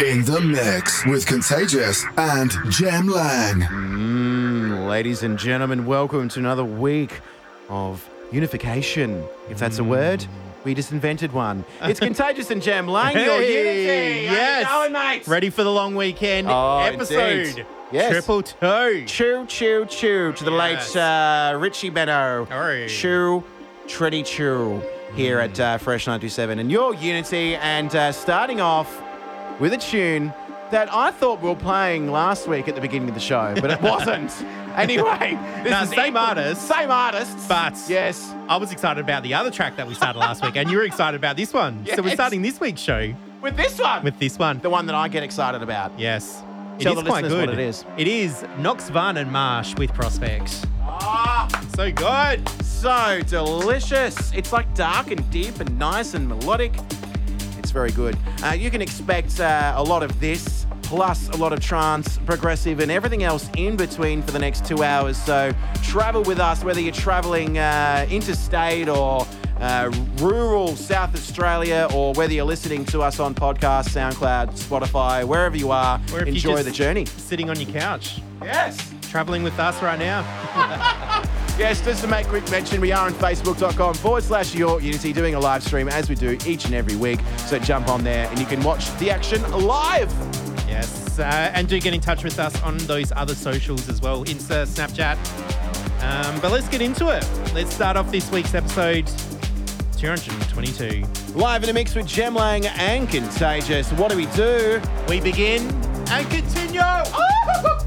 In the mix with Contagious and Jem Lang. Ladies and gentlemen, welcome to another week of unification. If that's a word, we just invented one. It's Contagious and Jem Lang, your Hey, unity. yes. How you going, mate? Ready for the long weekend Oh, episode. indeed. Yes. Triple two. Choo, choo, choo to the Yes. late uh, Richie Benaud. Hurry. Choo, Treddy Choo here at uh, Fresh 927 and your Unity. And uh, starting off with a tune that I thought we were playing last week at the beginning of the show, but it wasn't. anyway, this No, is same equal- artist. Same artists. But yes. I was excited about the other track that we started last week, and you were excited about this one. So we're starting this week's show With this one. with this one. the one that I get excited about. Yes. Tell it is the quite good. what it is. It is Nox Vagn and Marsh with Prospects. Ah, So good. so delicious. It's like dark and deep and nice and melodic. Very good. Uh, you can expect uh, a lot of this, plus a lot of trance, progressive, and everything else in between for the next two hours. So travel with us, whether you're traveling uh, interstate or uh, rural South Australia, or whether you're listening to us on podcast, SoundCloud, Spotify, wherever you are. Or if you're enjoy the journey. Sitting on your couch, Yes. traveling with us right now. Yes, just to make quick mention, we are on facebook.com forward slash your Unity doing a live stream as we do each and every week. So jump on there and you can watch the action live. Yes, uh, and do get in touch with us on those other socials as well, Insta, Snapchat. Um, but let's get into it. Let's start off this week's episode 222. Live in a mix with Jem Lang and Contagious. What do we do? We begin and continue.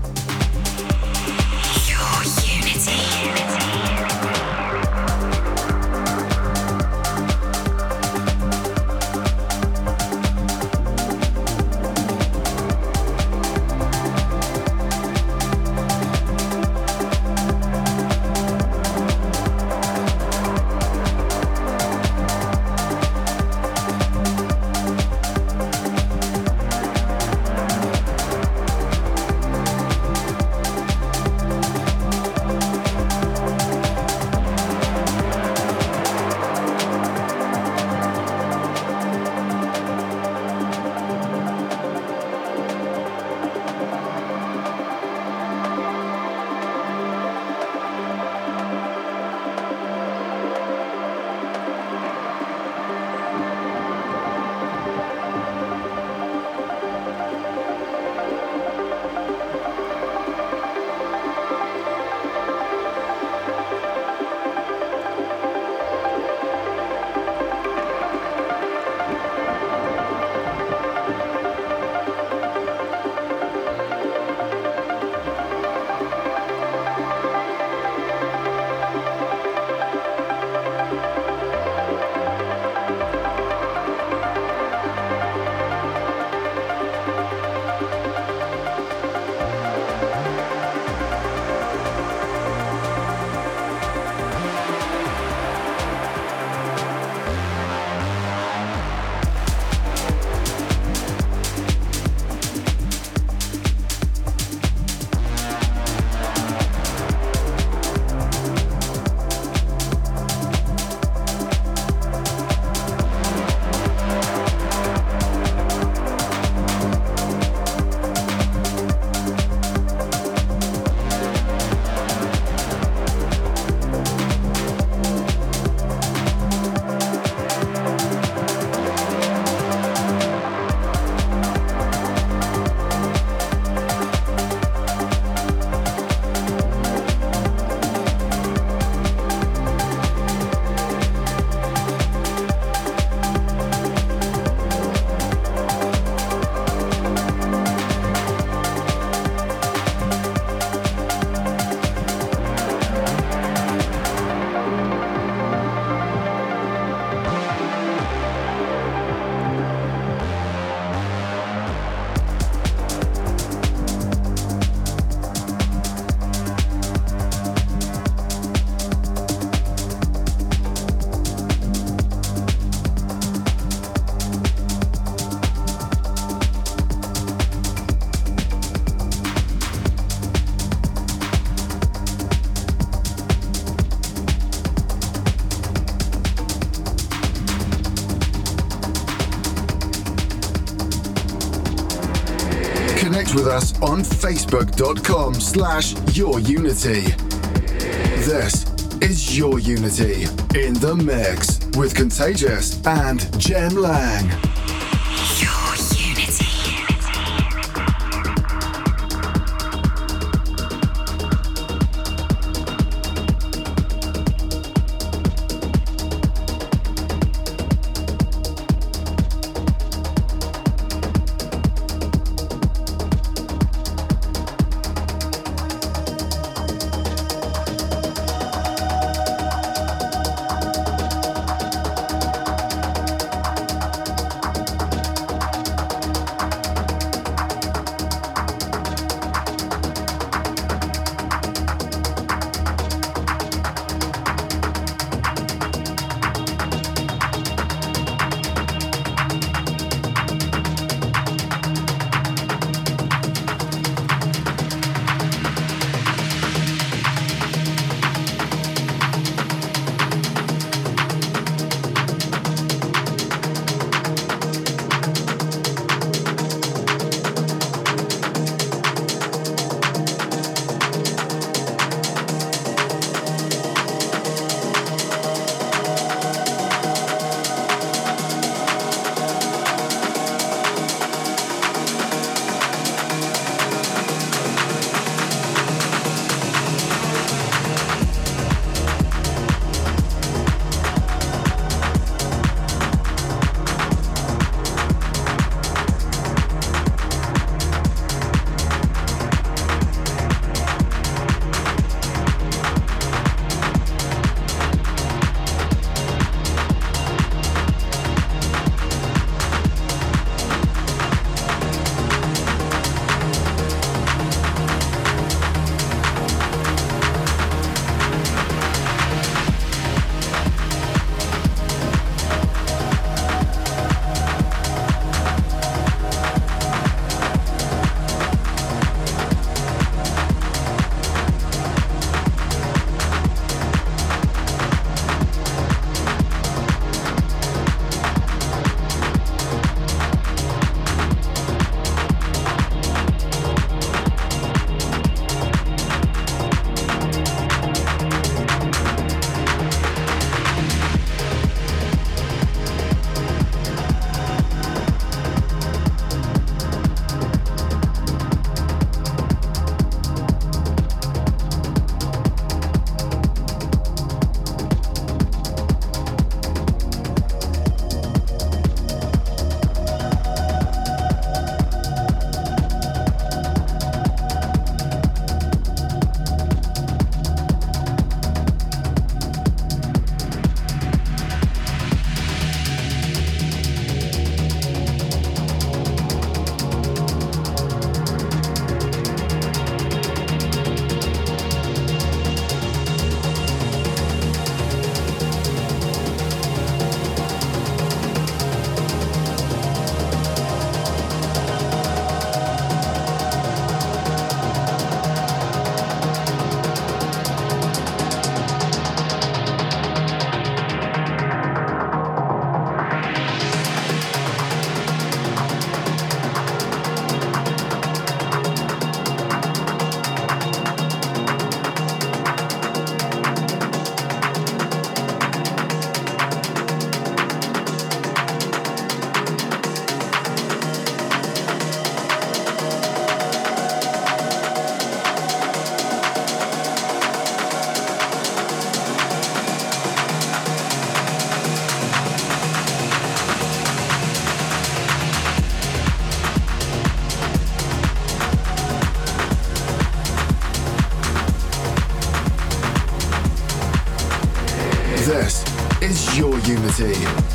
us on facebook.com slash your unity. This is your unity in the mix with Contagious and Jem Lang.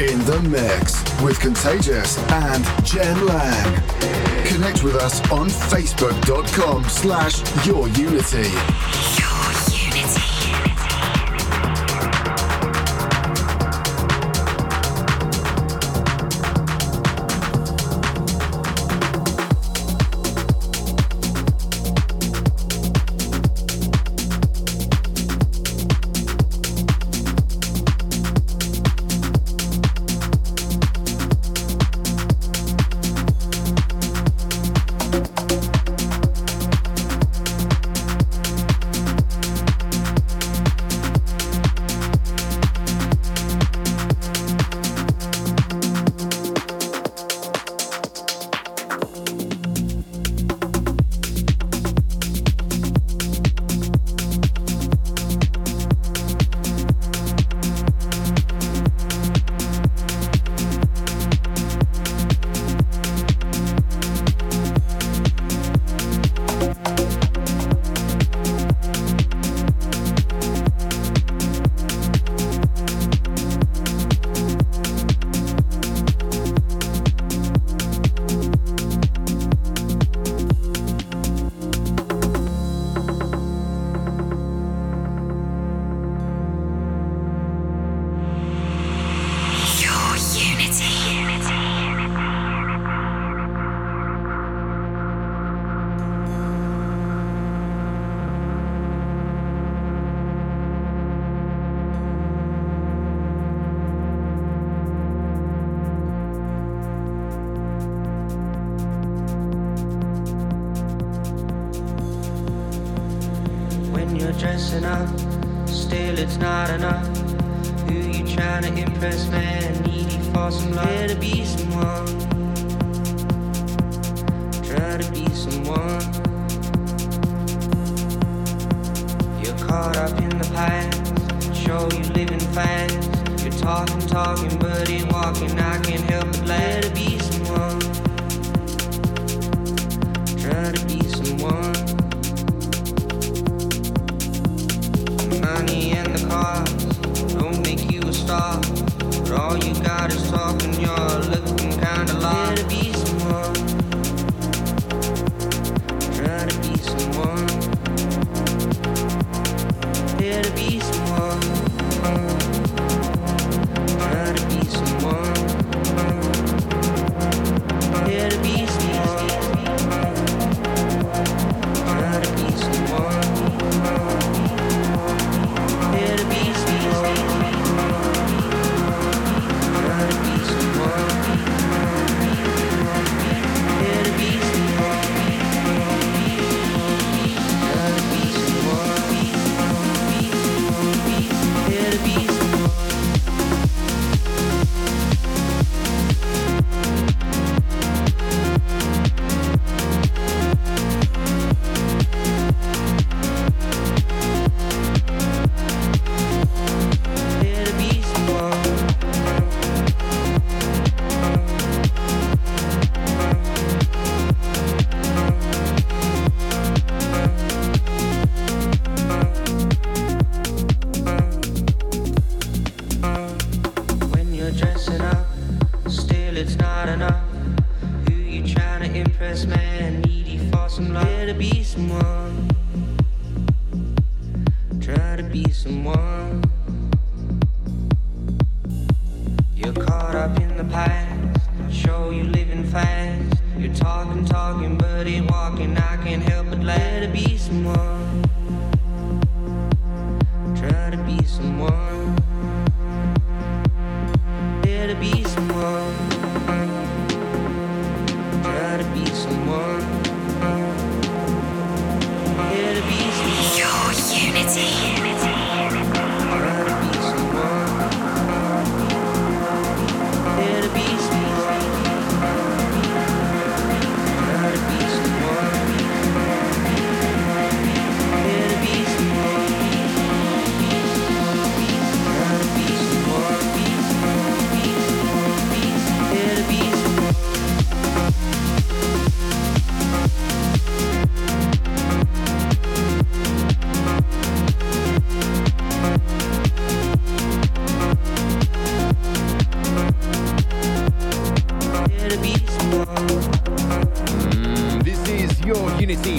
In the mix with Contagious and Jem Lang. Connect with us on facebook.com slash your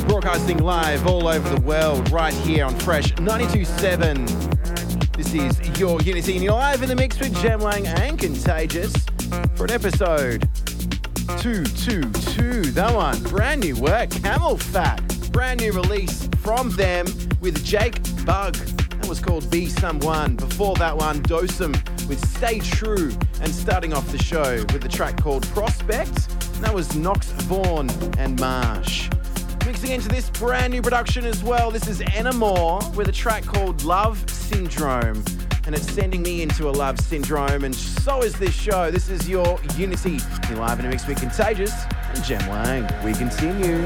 Broadcasting live all over the world, right here on Fresh 92.7. This is Your Unity, and you're live in the mix with Jem Lang and Contagious for an episode 222. That one, brand new work, CamelPhat, brand new release from them with Jake Bugg. That was called Be Someone. Before that one, Dosem with Stay True, and starting off the show with a track called Prospect. That was Nox Vagn and Marsh. Mixing into this brand new production as well, this is Enamour with a track called Love Syndrome. And it's sending me into a love syndrome, and so is this show. This is your Unity. You're live in a mix with Contagious and Jem Lang. We continue.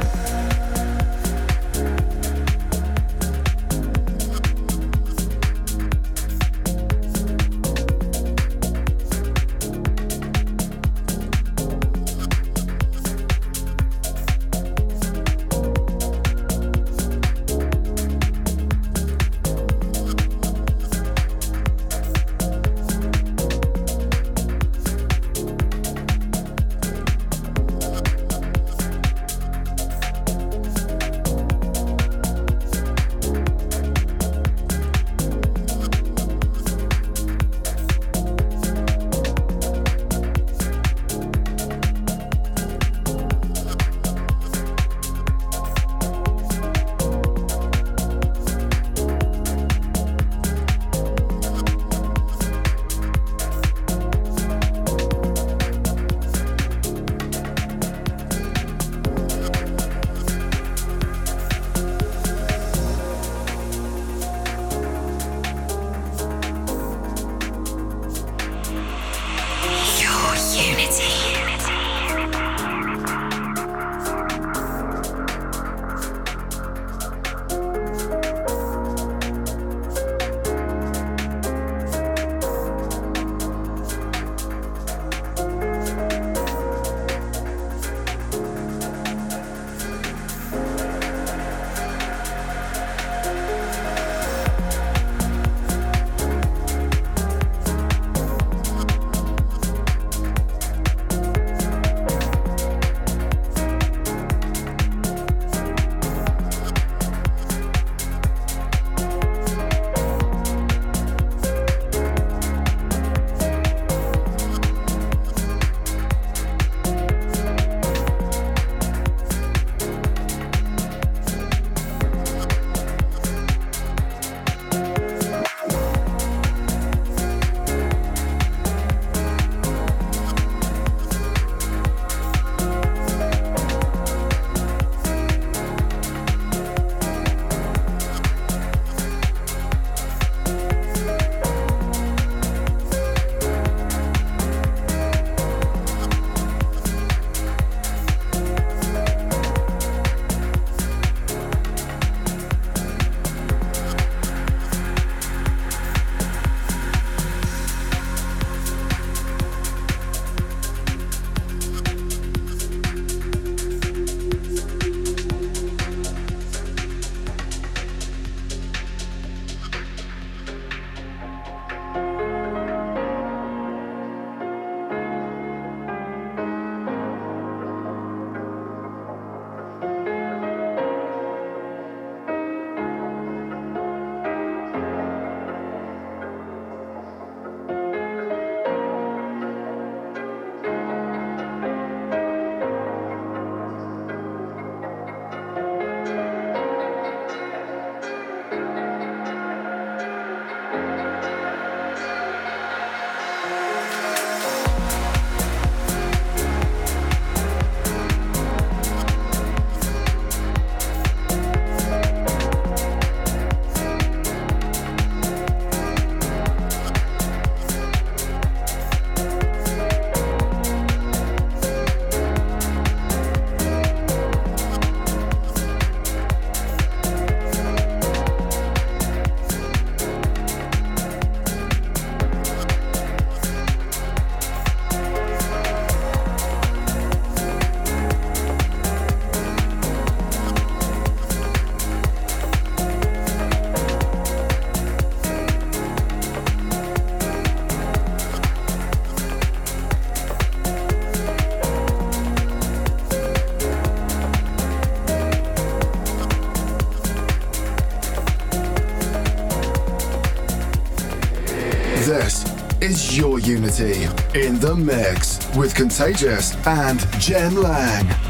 Unity in the mix with Contagious and Jem Lang.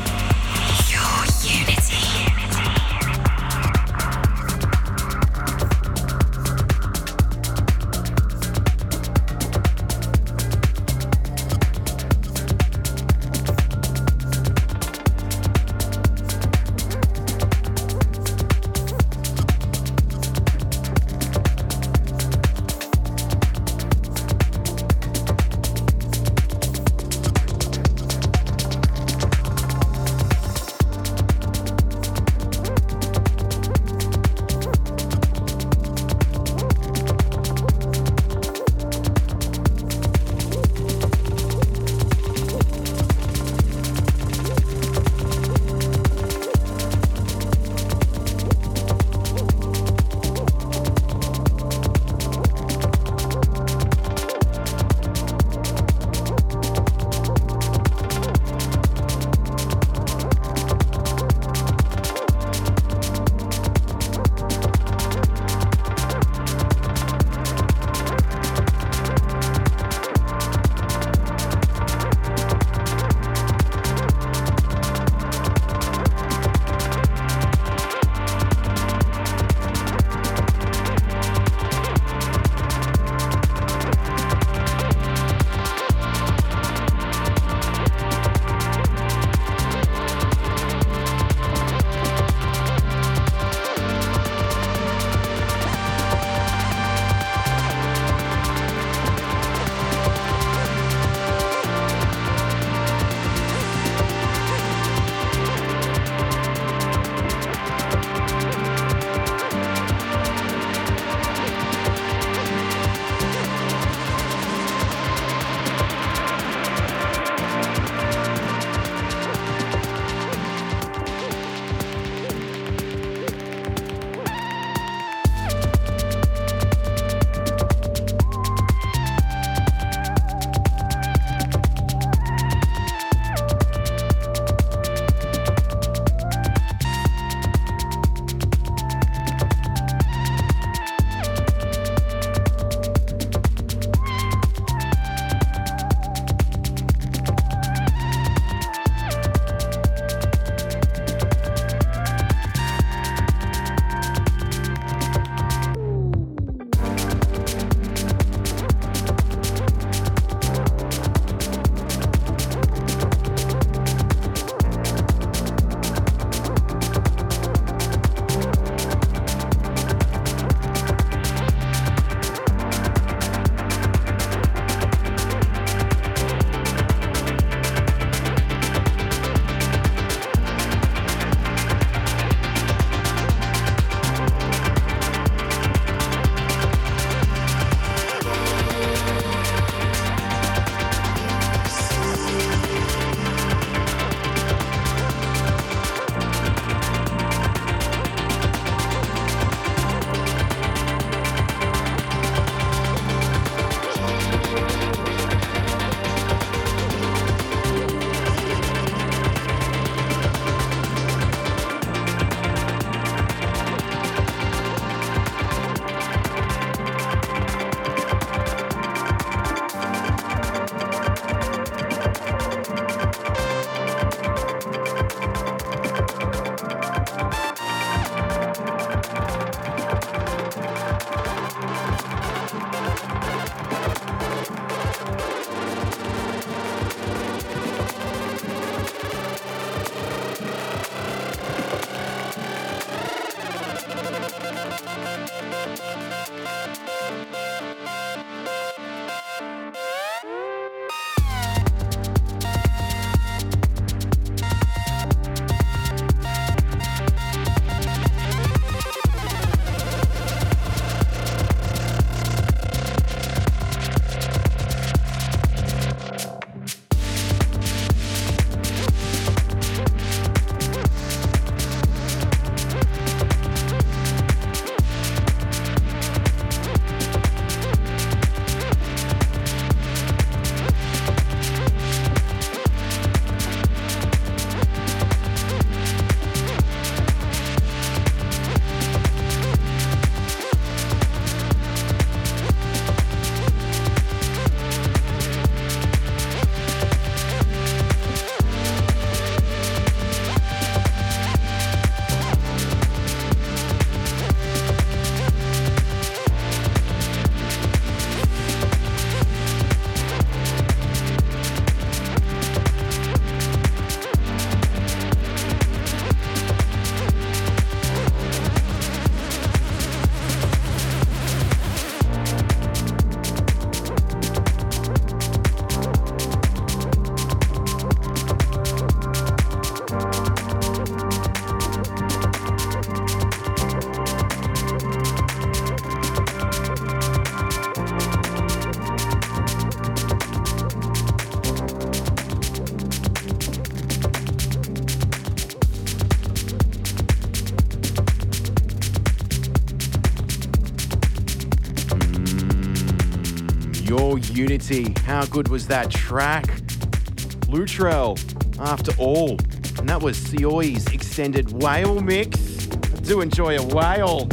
Unity. How good was that track? Luttrell, after all. And that was CIOZ's extended whale mix. I do enjoy a whale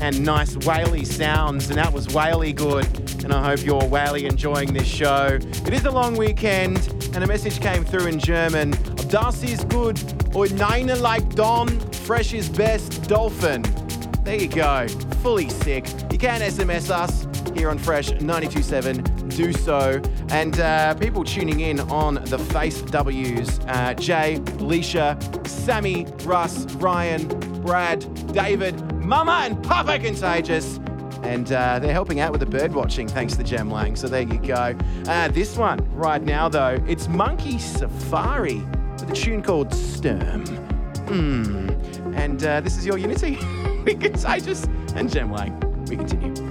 and nice whaley sounds, and that was whaley good. And I hope you're whaley enjoying this show. It is a long weekend, and a message came through in German. Das ist good, or Nine like Don, fresh is best, dolphin. There you go, fully sick. You can SMS us here on Fresh 927. Do so. And uh, people tuning in on the Face W's uh, Jay, Alicia, Sammy, Russ, Ryan, Brad, David, Mama, and Papa Contagious. And uh, they're helping out with the bird watching thanks to Jem Lang. So there you go. Uh, this one right now, though, it's Monkey Safari with a tune called Sturm. Hmm. And uh, this is your Unity with Contagious and Jem Lang. We continue.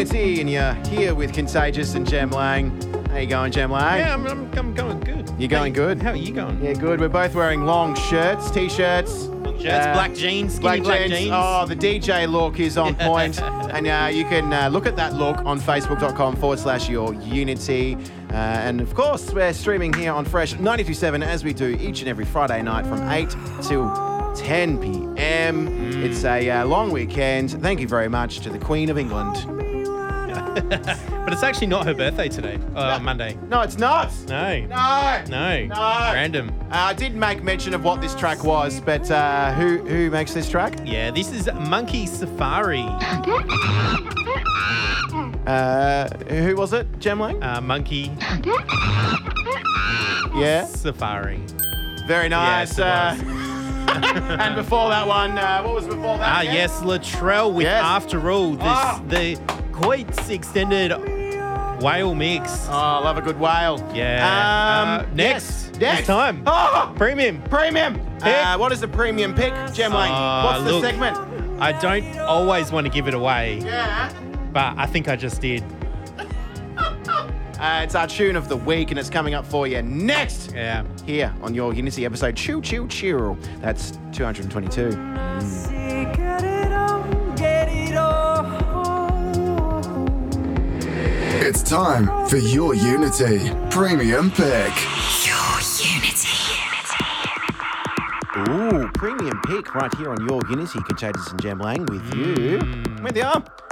Unity, and you're here with Contagious and Jem Lang. How you going, Jem Lang? Yeah, I'm, I'm, I'm going good. You're going good? How are you going? Yeah, good. We're both wearing long shirts, t-shirts. Shirts, Uh, black jeans, skinny black, jeans. jeans. Oh, the DJ look is on point. and uh, you can uh, look at that look on facebook.com forward slash your unity. Uh, and of course, we're streaming here on Fresh 927 as we do each and every Friday night from 8 till 10 p.m. Mm. It's a uh, long weekend. Thank you very much to the Queen of England. But it's actually not her birthday today. Uh, Monday. No, it's not. No. No. No. No. Random. Uh, I did make mention of what this track was, but uh, who who makes this track? Yeah, this is Monkey Safari. Uh, who was it? Jem Lang? Uh, monkey yeah. Safari. Very nice. Yes, uh, and before that one, uh, what was before that? Ah, again? yes, Luttrell with Yes. After All. This, Ah. The CIOZ's extended whale mix. Oh, I love a good whale. Yeah. Um, Uh, next. yes, next. Time. Oh, Premium. premium. Uh, what is the premium pick, Jem Lang? Uh, What's the look. segment? I don't always want to give it away, Yeah. but I think I just did. Uh, it's our tune of the week, and it's coming up for you next. Yeah. Here on your Unity episode, Chew Chew Chew. That's 222. It's time for your Unity Premium Pick. Your Unity. Unity. Ooh, premium pick right here on your Unity, Contagious and Jem Lang with you. With you.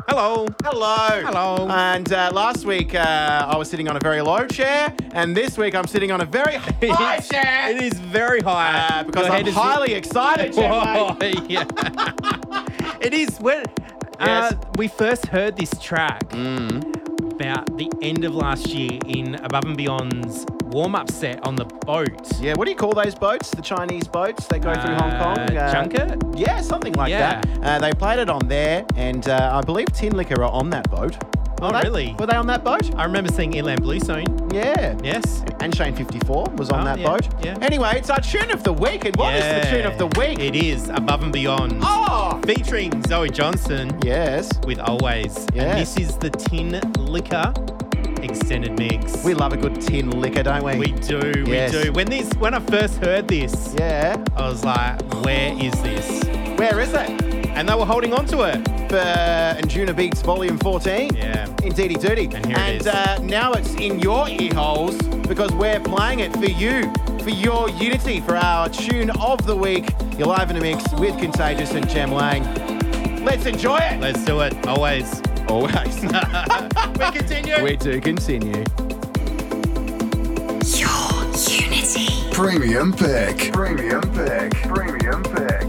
Hello. Hello. Hello. And uh, last week uh, I was sitting on a very low chair, and this week I'm sitting on a very high It's- chair. It is very high. Uh, because Your I'm head is- highly excited, Jem Whoa, Lang. yeah. it is when Yes. uh, we first heard this track Mm. About the end of last year in Above and Beyond's warm-up set on the boat. Yeah, what do you call those boats? The Chinese boats that go through Hong Kong? Uh, junket? Yeah, something like Yeah. that. Uh, they played it on there, and uh, I believe Tinlicker are on that boat. Oh, Were they? really? Were they on that boat? I remember seeing Ilan Bluestone. Yeah. Yes. And Shane 54 was on Oh, that yeah, boat. yeah. Anyway, it's our tune of the week. And what is the tune of the week? It is Above and Beyond. Oh! Featuring Zoe Johnston Yes. with Always. Yes. And this is the Tin Liquor extended mix. We love a good tin liquor, don't we? we do, Yes. we do. When this when I first heard this, Yeah. I was like, where is this? Where is it? And they were holding on to it. For Anjunabeats Volume 14. Yeah. Indeedy doody. And here it and is. Uh, now it's in your ear holes because we're playing it for you, for your unity, for our tune of the week. You're live in a mix with Contagious and Gem Lang. Let's enjoy it. Let's do it. Always. Always. we continue. we do continue. Your Unity. Premium Pick. Premium Pick. Premium Pick.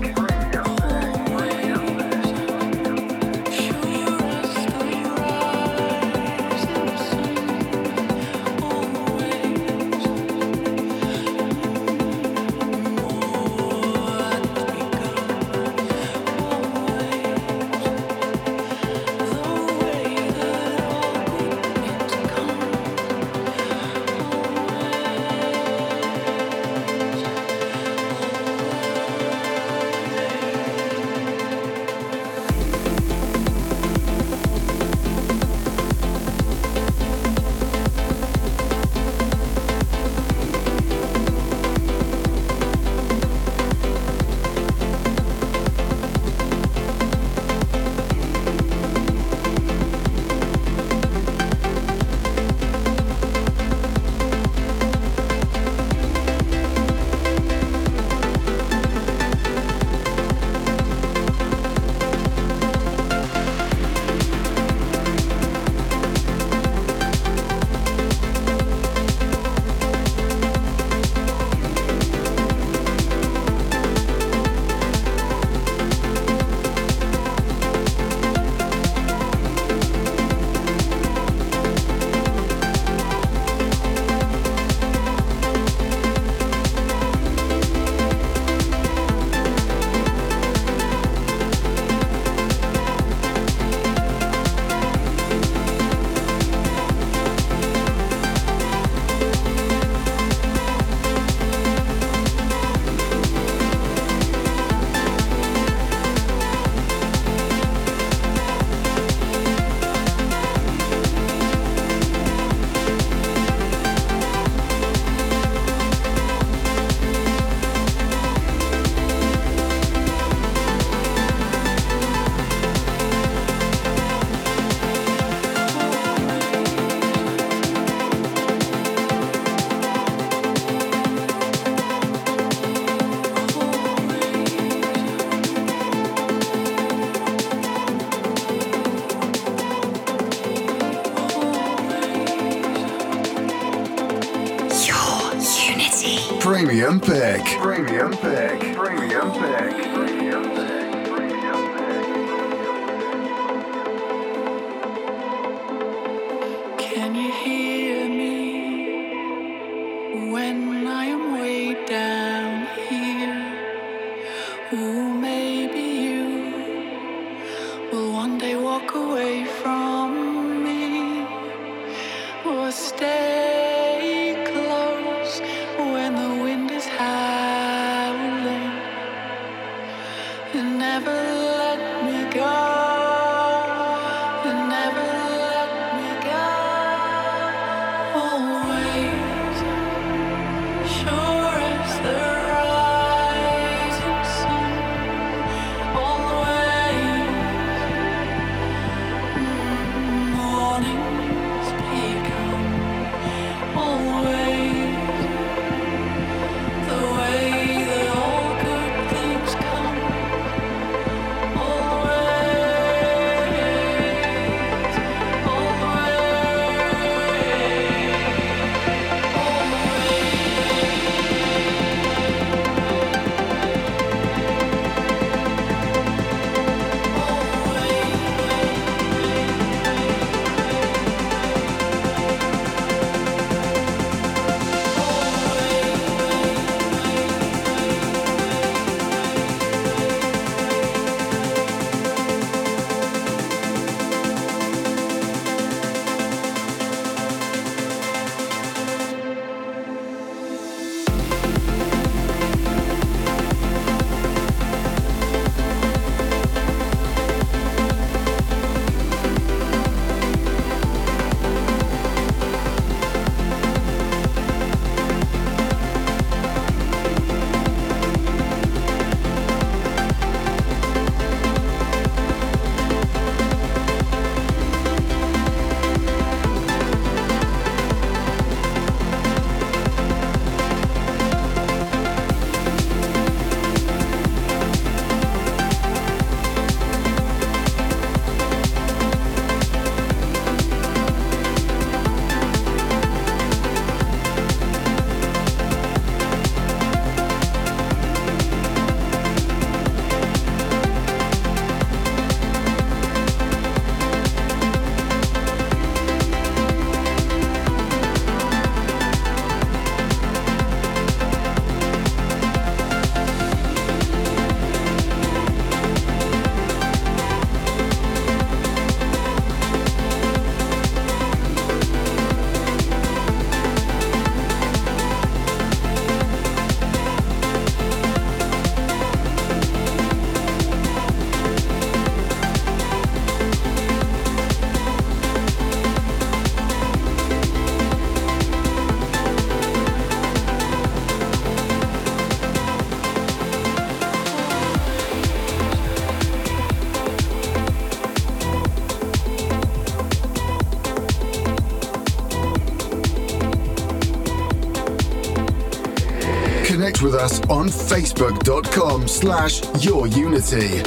with us on facebook.com slash yourunity.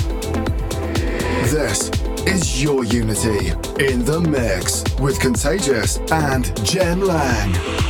This is Your Unity in the Mix with Contagious and Jem Lang.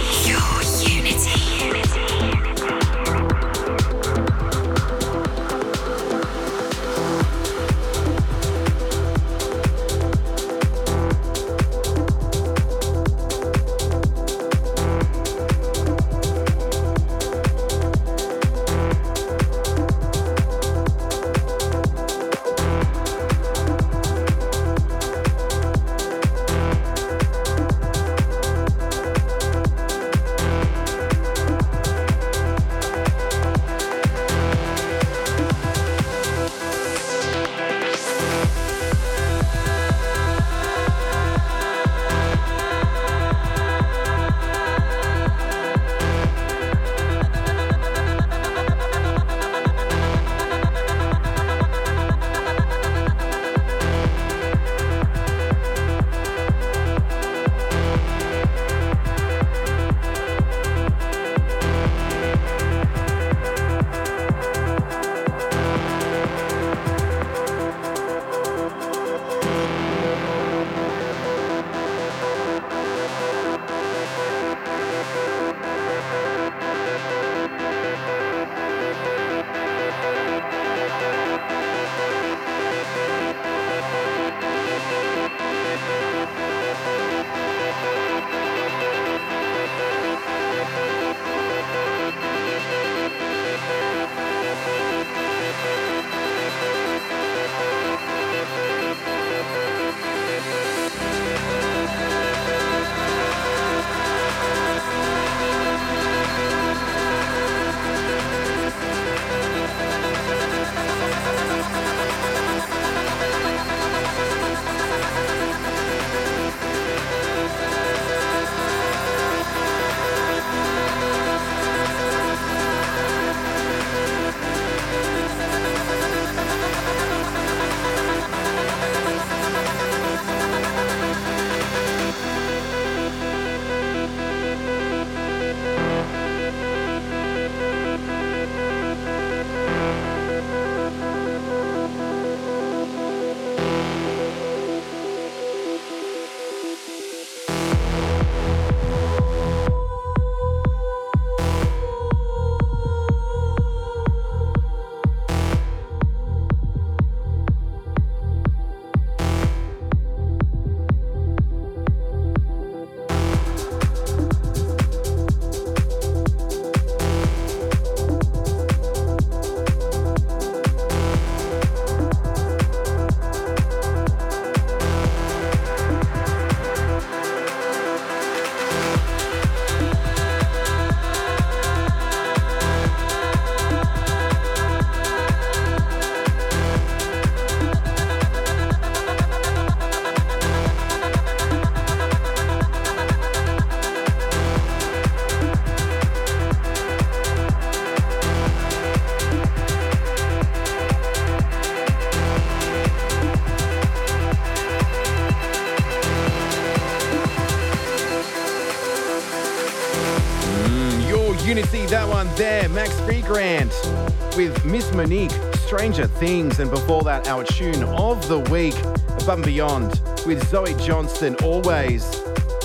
With Miss Monique, Stranger Things. And before that, our tune of the week, Above and Beyond, with Zoe Johnston, Always,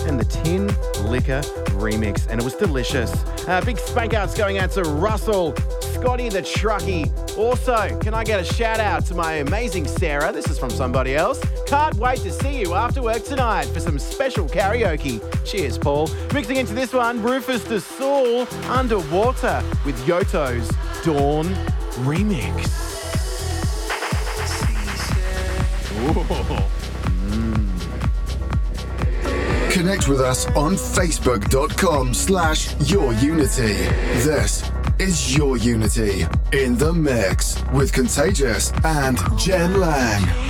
and the Tin Liquor remix. And it was delicious. Uh, big spank outs going out to Russell, Scotty the Trucky. Also, can I get a shout out to my amazing Sarah? This is from somebody else. Can't wait to see you after work tonight for some special karaoke. Cheers, Paul. Mixing into this one, Rufus du Sol, Underwater with Yotto's Dawn remix. Connect with us on facebook.com slash your unity. This is your unity in the mix with Contagious and Jem Lang.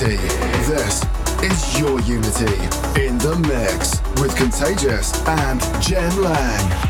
unity. This is your unity in the mix with Contagious and Jem Lang.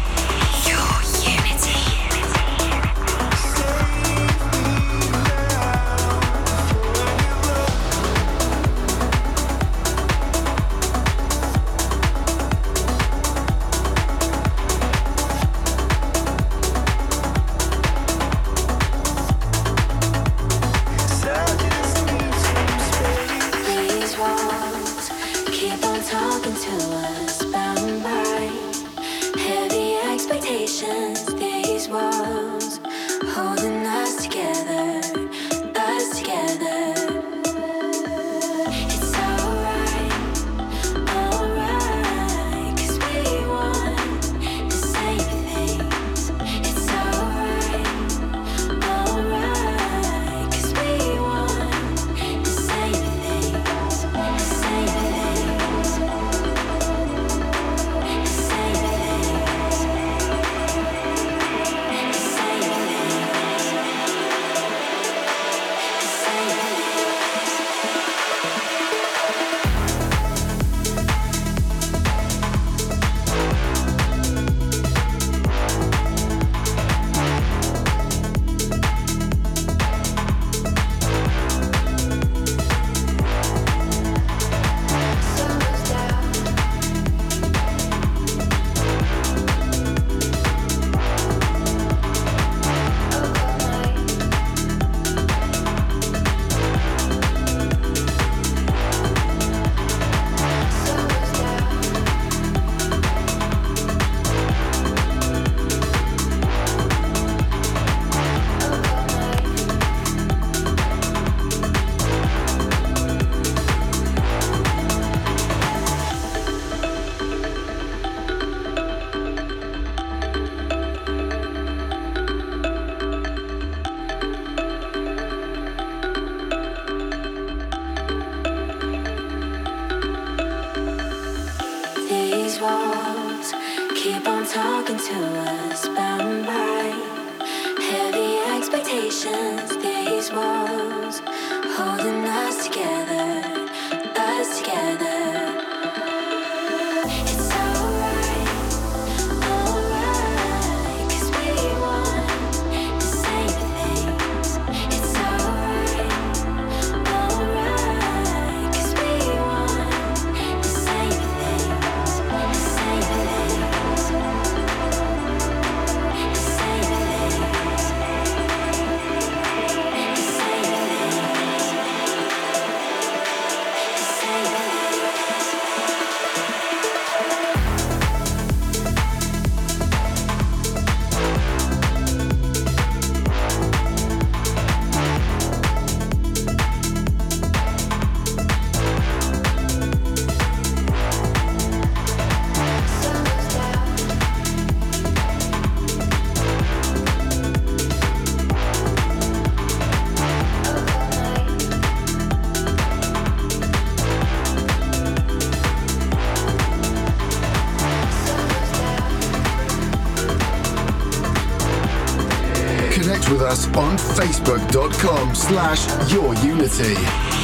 on facebook.com slash yourunity.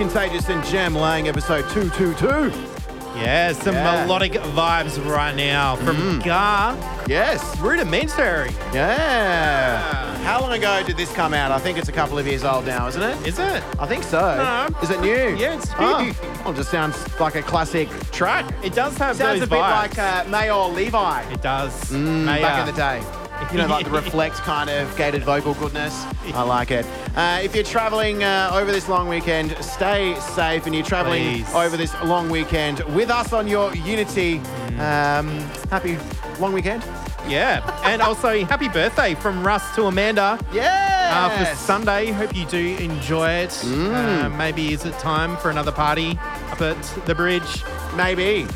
Contagious and Jem Lang, episode 222. Yeah, some Yeah. melodic vibes right now from GAR. Yes. Rudimentary. Yeah. How long ago did this come out? I think it's a couple of years old now, isn't it? Is it? I think so. No. Is it new? Yeah, it's Oh. new. Well, it just sounds like a classic track. It does have Sounds those a bit vibes. like uh, Maor Levi it does. mm, back in the day. You know, like the reflect kind of gated vocal goodness. I like it. Uh, if you're traveling uh, over this long weekend, stay safe and you're traveling Please. over this long weekend with us on your Unity. Um, happy long weekend. Yeah. and also, happy birthday from Russ to Amanda. Yeah. uh, for Sunday. Hope you do enjoy it. Mm. Uh, maybe is it time for another party up at the bridge? Maybe.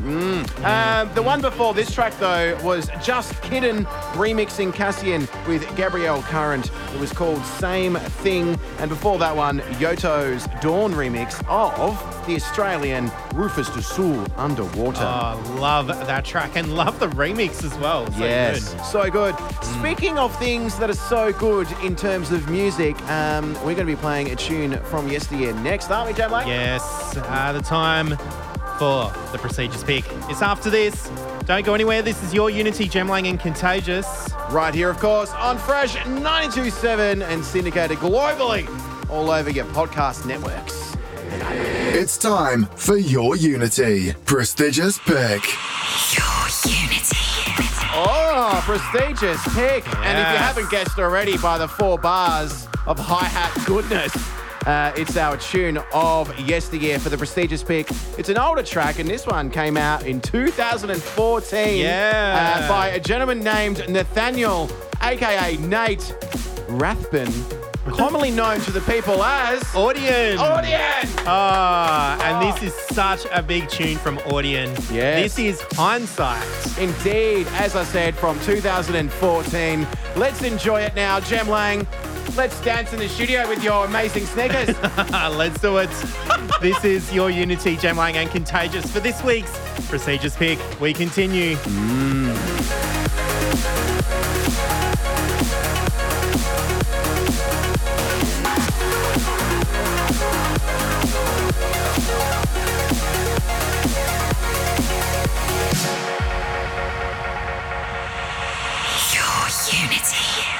Mm. Um, the one before this track, though, was Just Kiddin remixing Cassian with Gabrielle Current. It was called Same Thing. And before that one, Yotto's Dawn remix of the Australian Rufus du Sol Underwater. Oh, love that track and love the remix as well. So yes, good. so good. Speaking of things that are so good in terms of music, um, we're going to be playing a tune from yesteryear next, aren't we, Jem Lang? Yes, uh, the time for the prestigious pick. It's after this. Don't go anywhere. This is your Unity, Jem Lang and Contagious. Right here, of course, on Fresh 92.7 and syndicated globally all over your podcast networks. It's time for your Unity. Prestigious pick. Your Unity. Oh, prestigious pick. And if you haven't guessed already by the four bars of hi hat goodness, uh, it's our tune of yesteryear for the prestigious pick. It's an older track, and this one came out in 2014 Yeah. uh, by a gentleman named Nathaniel, aka Nate Rathbun. commonly known to the people as Audien. Audien. Ah, and this is such a big tune from Audien. Yes. This is Hindsight. Indeed, as I said, from 2014. Let's enjoy it now, Jem Lang. Let's dance in the studio with your amazing sneakers. Let's do it. this is your Unity, Jem Lang, and Contagious for this week's Procedures Pick. We continue. Your Unity.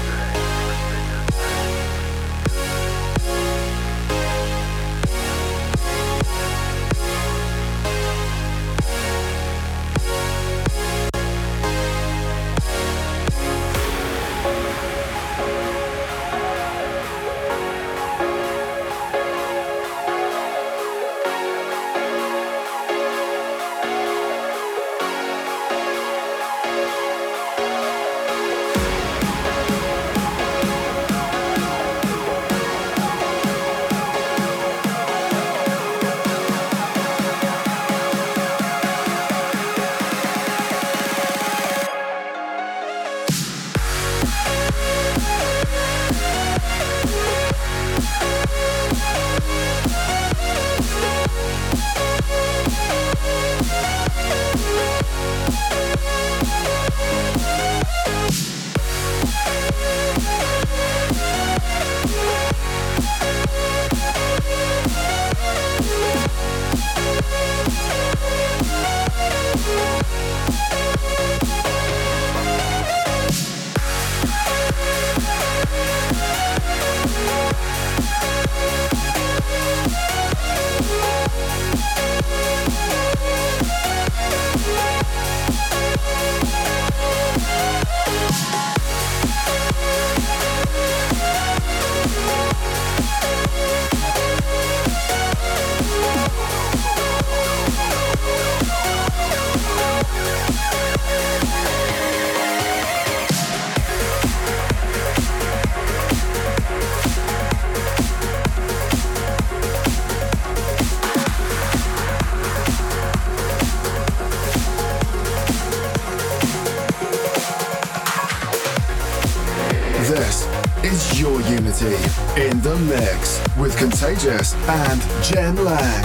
And Jem Lang.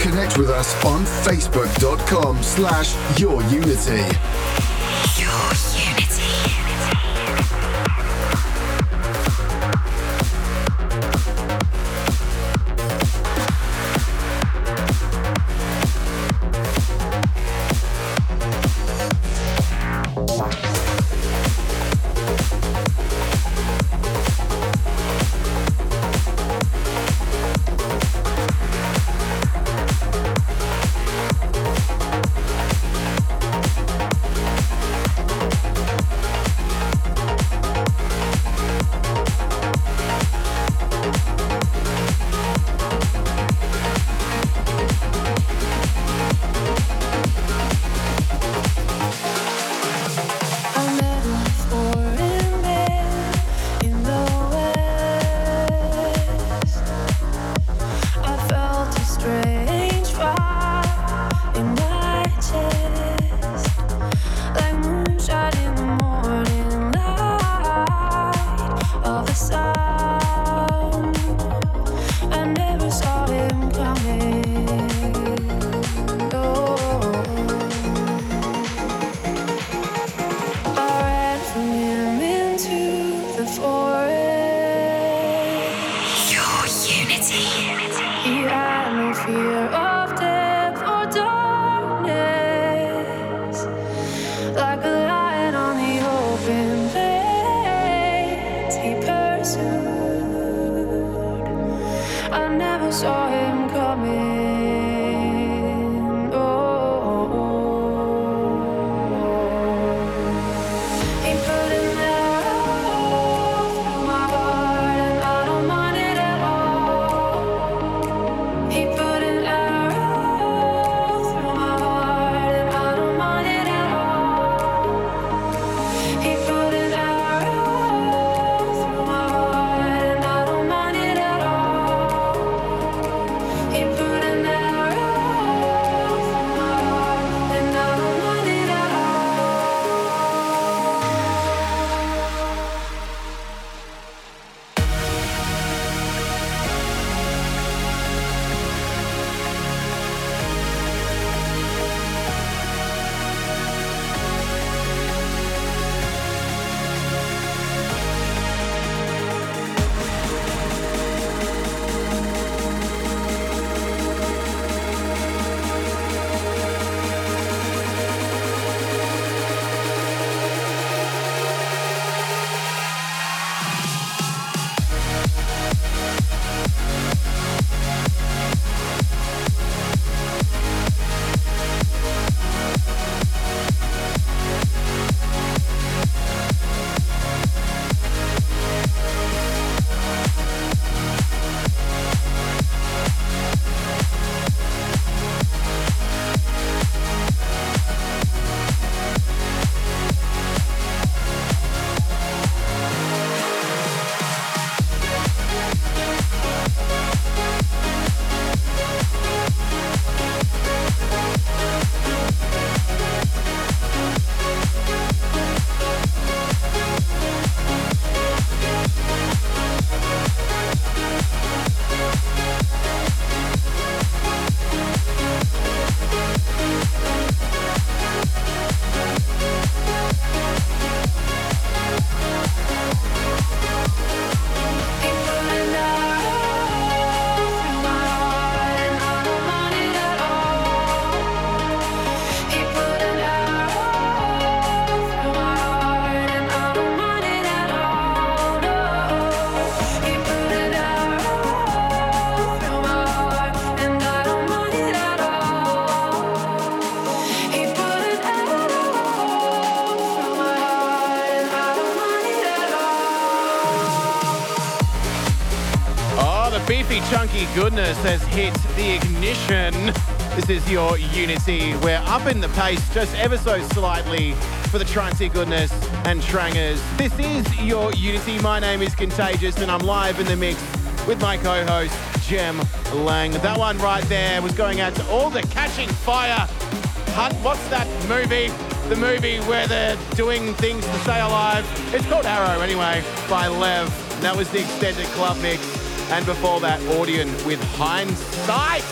Connect with us on facebook.com slash your has hit the ignition. This is your Unity. We're up in the pace just ever so slightly for the Trancy goodness and trangers. This is your Unity. My name is Contagious and I'm live in the mix with my co-host, Jem Lang. That one right there was going out to all the Catching Fire Hunt. What's that movie? The movie where they're doing things to stay alive. It's called Arrow anyway, by LEVV. That was the extended club mix. And before that, Audien with Hindsight.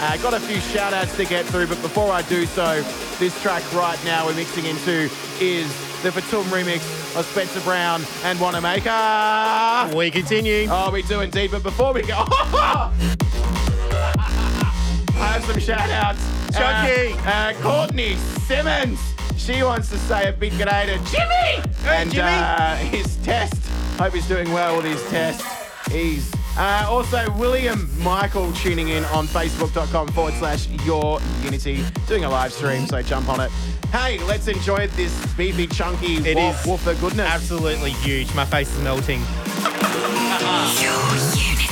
Uh, got a few shout outs to get through, but before I do so, this track right now we're mixing into is the Fatum remix of Spencer Brown and Wannamaker. We continue. Oh, we do indeed. But before we go, I have some shout outs. Chunky. Uh, uh, Courtney Simmons. She wants to say a big g'day to Jimmy. Hey, and Jimmy. Uh, his test. Hope he's doing well with his test. He's uh, also William Michael tuning in on facebook.com forward slash your unity, doing a live stream, so jump on it. Hey, let's enjoy this beefy, chunky It woof, is woofer goodness. Absolutely huge. My face is melting. Your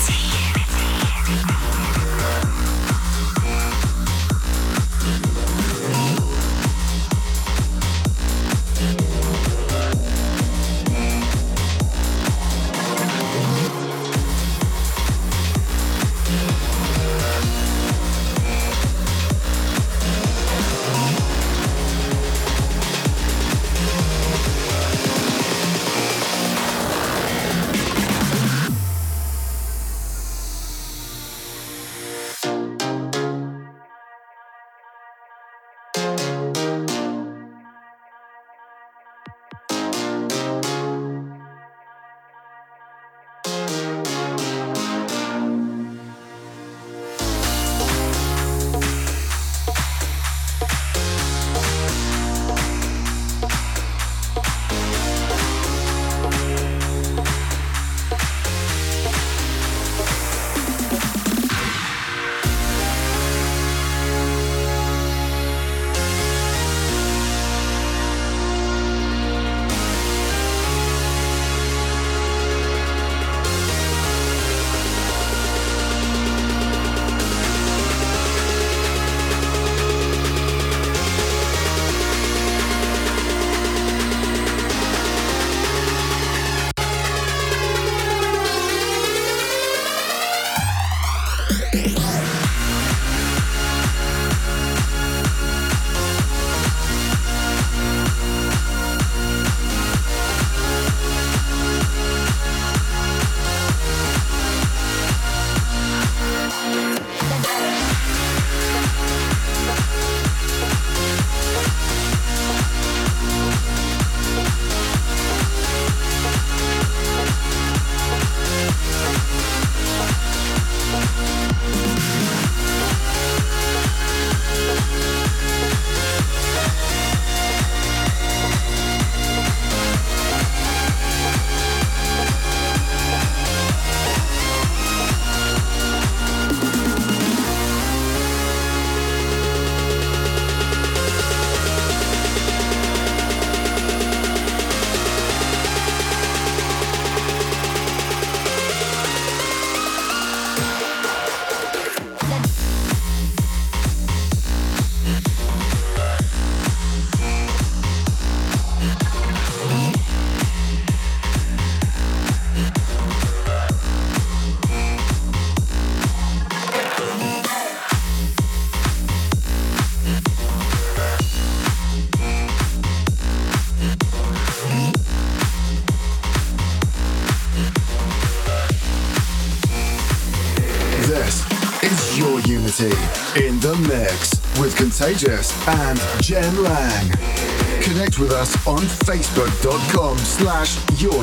Contagious and Jem Lang. Connect with us on facebook.com slash your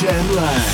Jem Lang.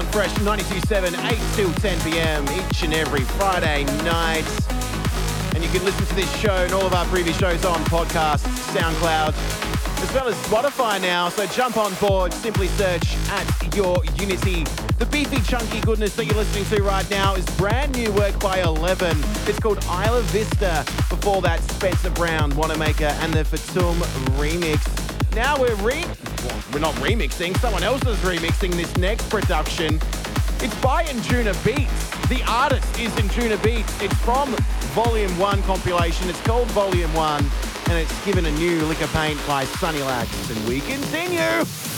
On Fresh 92.7, 8 till 10 p.m. each and every Friday night. And you can listen to this show and all of our previous shows on podcast, SoundCloud, as well as Spotify now. So jump on board, simply search at your Unity. The beefy, chunky goodness that you're listening to right now is brand new work by Elevven. It's called Isla Vista. Before that, Spencer Brown, Wannamaker, and the Fatum remix. Now we're re well, we're not remixing, someone else is remixing this next production. It's by Intuna Beats. The artist is Anjunabeats. It's from Volume 1 compilation. It's called Volume 1, and it's given a new liquor paint by Sunny Lax. And we continue.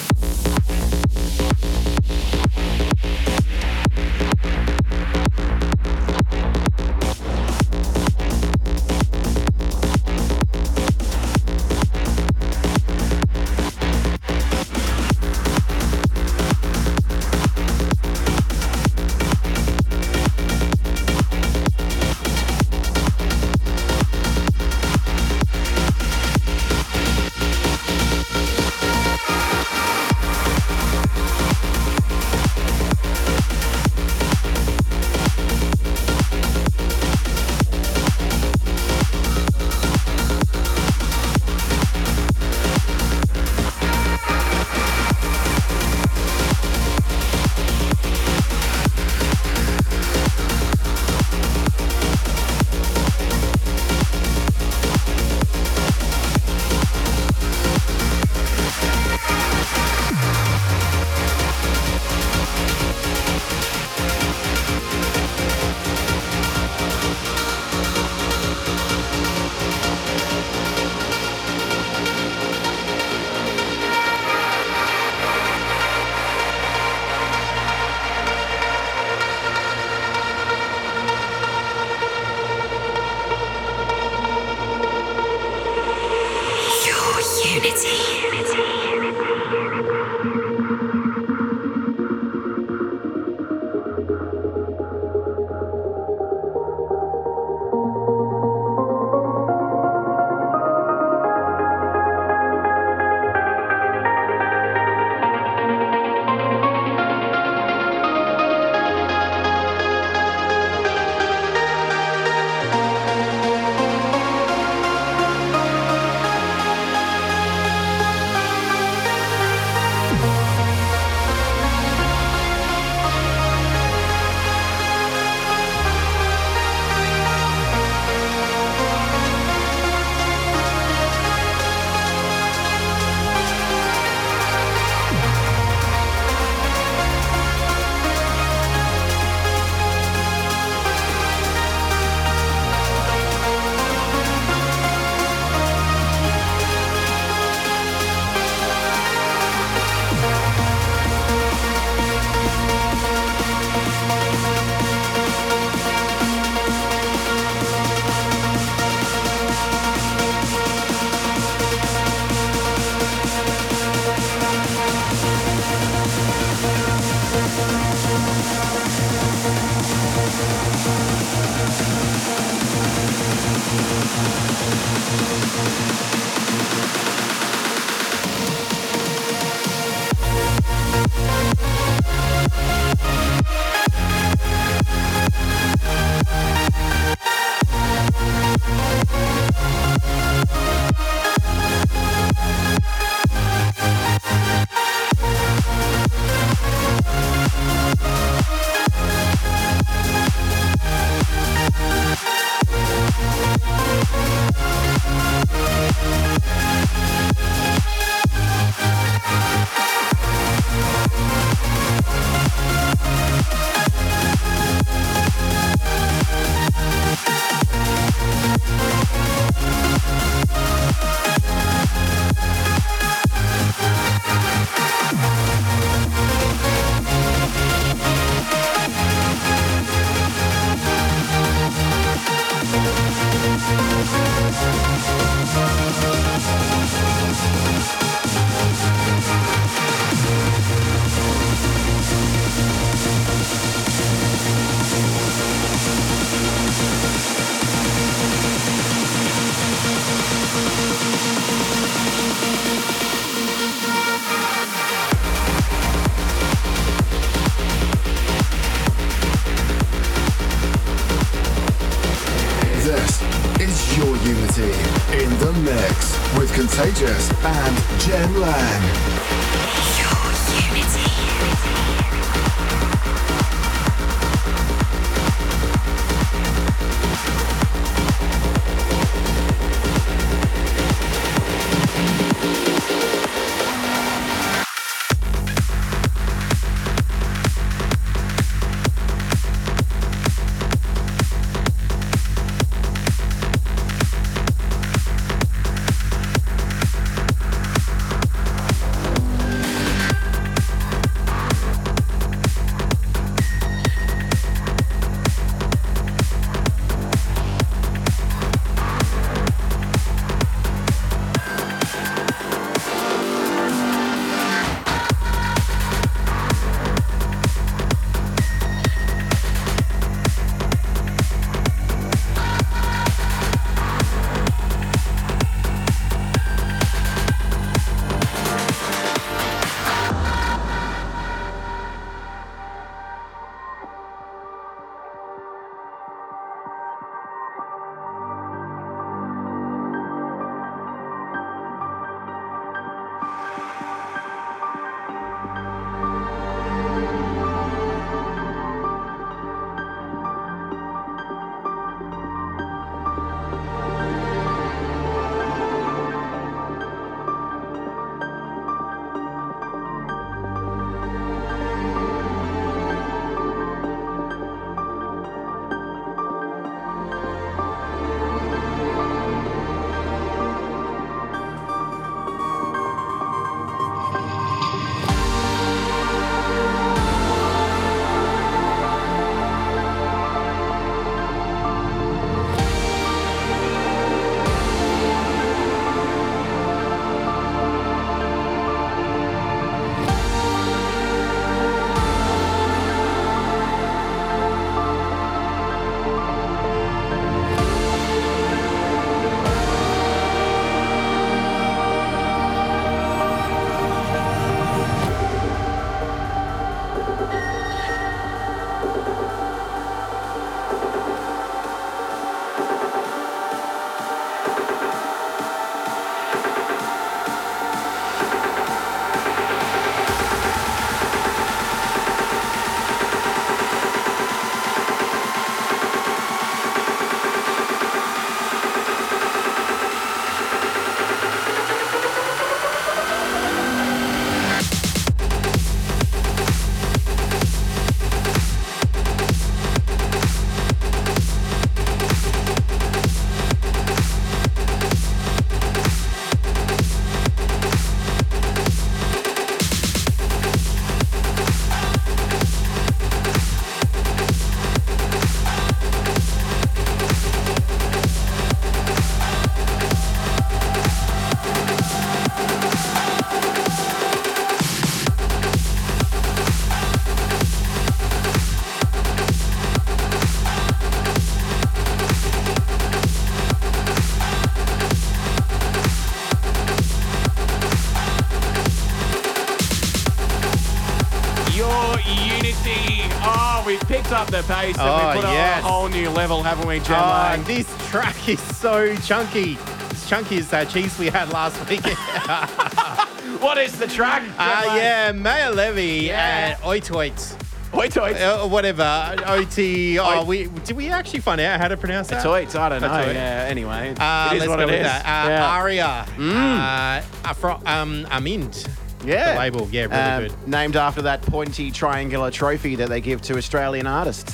Pace and Oh, we put it yes. on a whole new level, haven't we, Jem Oh, this track is so chunky. It's chunky as that cheese we had last week. What is the track? Ah, Lang? yeah, Maor Levi Yeah. and OTIOT. Wait, wait. Uh, whatever. OT. Oh, we did we actually find out how to pronounce that? Tweets, I don't know. Yeah, anyway. Uh, it is let's what go it with is. that. Uh, yeah. Aria. Uh, uh, from um, Amint. yeah. the label. Yeah, really Um, good. Named after that pointy triangular trophy that they give to Australian artists.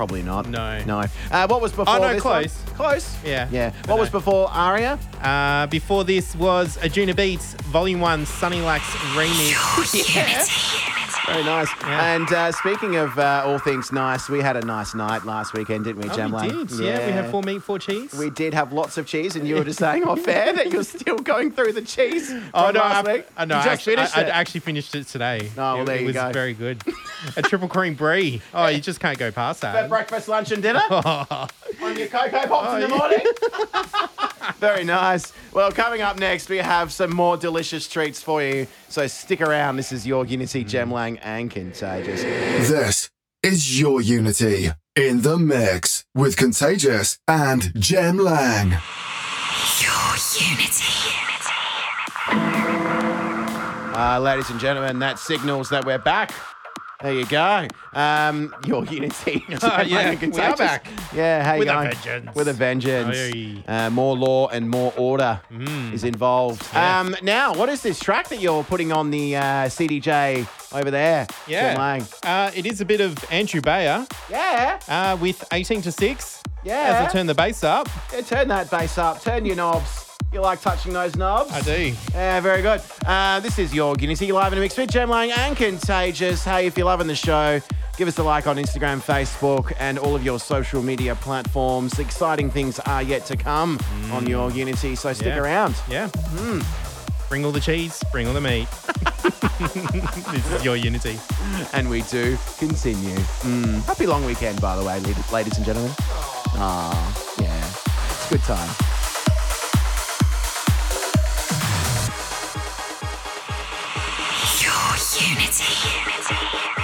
Probably not. No. No. Uh, what was before Oh, no, this one? close. Close? Yeah. Yeah. But What was no. before Aria? Uh, before this was Anjunabeats Volume 1 Sunny Lax remix. Very nice. Yeah. And uh, speaking of uh, all things nice, we had a nice night last weekend, didn't we, Oh, Jem we did. Yeah. we had four meat, four cheese. We did have lots of cheese, and you were just saying off air that you're still going through the cheese from Oh no! last I, week. I, no, I just actually, finished I, it. I actually finished it today. Oh, well, it, there it was go. very good. a triple cream brie. Oh, you just can't go past that. For that. breakfast, lunch, and dinner on your cocoa pops in the morning. Very nice. Well, coming up next, we have some more delicious treats for you. So stick around. This is your Unity Jem Lang and Contagious. This is your Unity in the mix with Contagious and Jem Lang. Your Unity. Uh, ladies and gentlemen, that signals that we're back. There you go. Um, your Unity. Yeah, we are back. Yeah, how you With a vengeance. With a vengeance. Uh, more law and more order is involved. Mm. Yeah. Um, now, what is this track that you're putting on the uh, CDJ over there? Lang? Yeah. Uh, it is a bit of Andrew Bayer Yeah. uh, with 18 to 6. Yeah. As I turn the bass up. Yeah, turn that bass up. Turn your knobs. You like touching those knobs? I do. Yeah, very good. Uh, this is your Unity live in a mix with Jem Lang and Contagious. Hey, if you're loving the show, give us a like on Instagram, Facebook, and all of your social media platforms. Exciting things are yet to come on your Unity, so stick Mm. Yeah. around. Yeah. Bring all the cheese, bring all the meat. this is your Unity. And we do continue. Mm. Happy long weekend, by the way, ladies- ladies and gentlemen. Ah, yeah. It's a good time. Your Unity.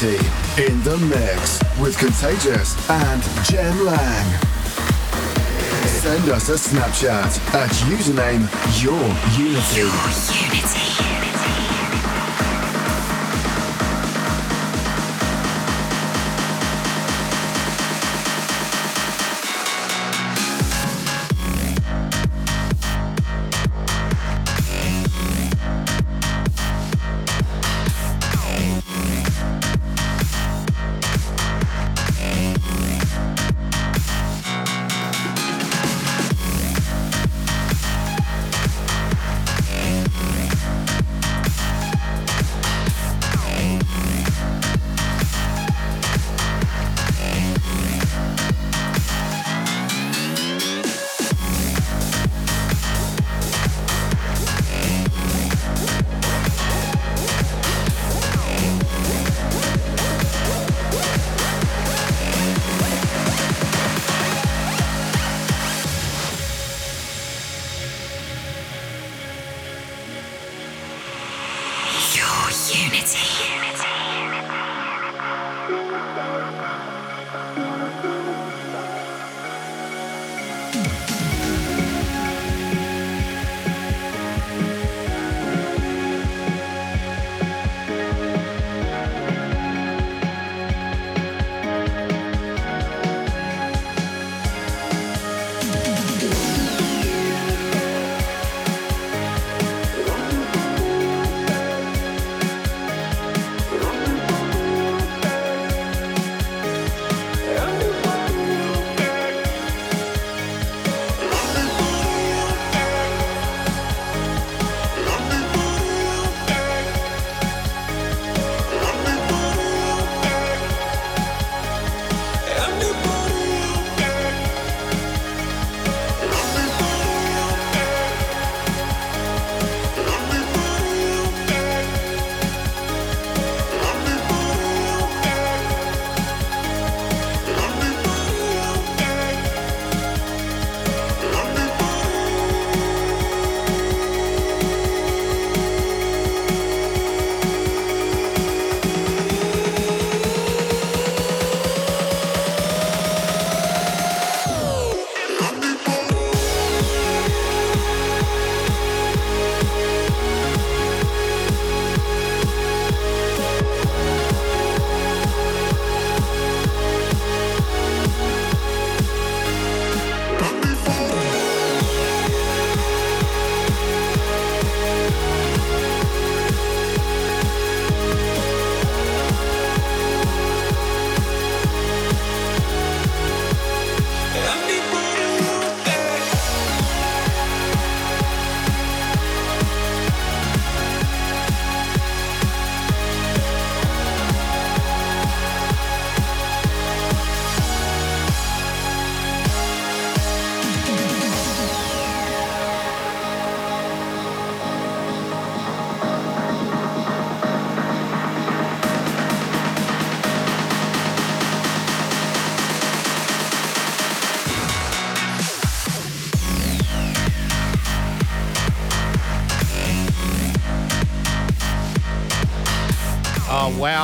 In the mix with Contagious and Jem Lang. Send us a Snapchat at username Your Unity.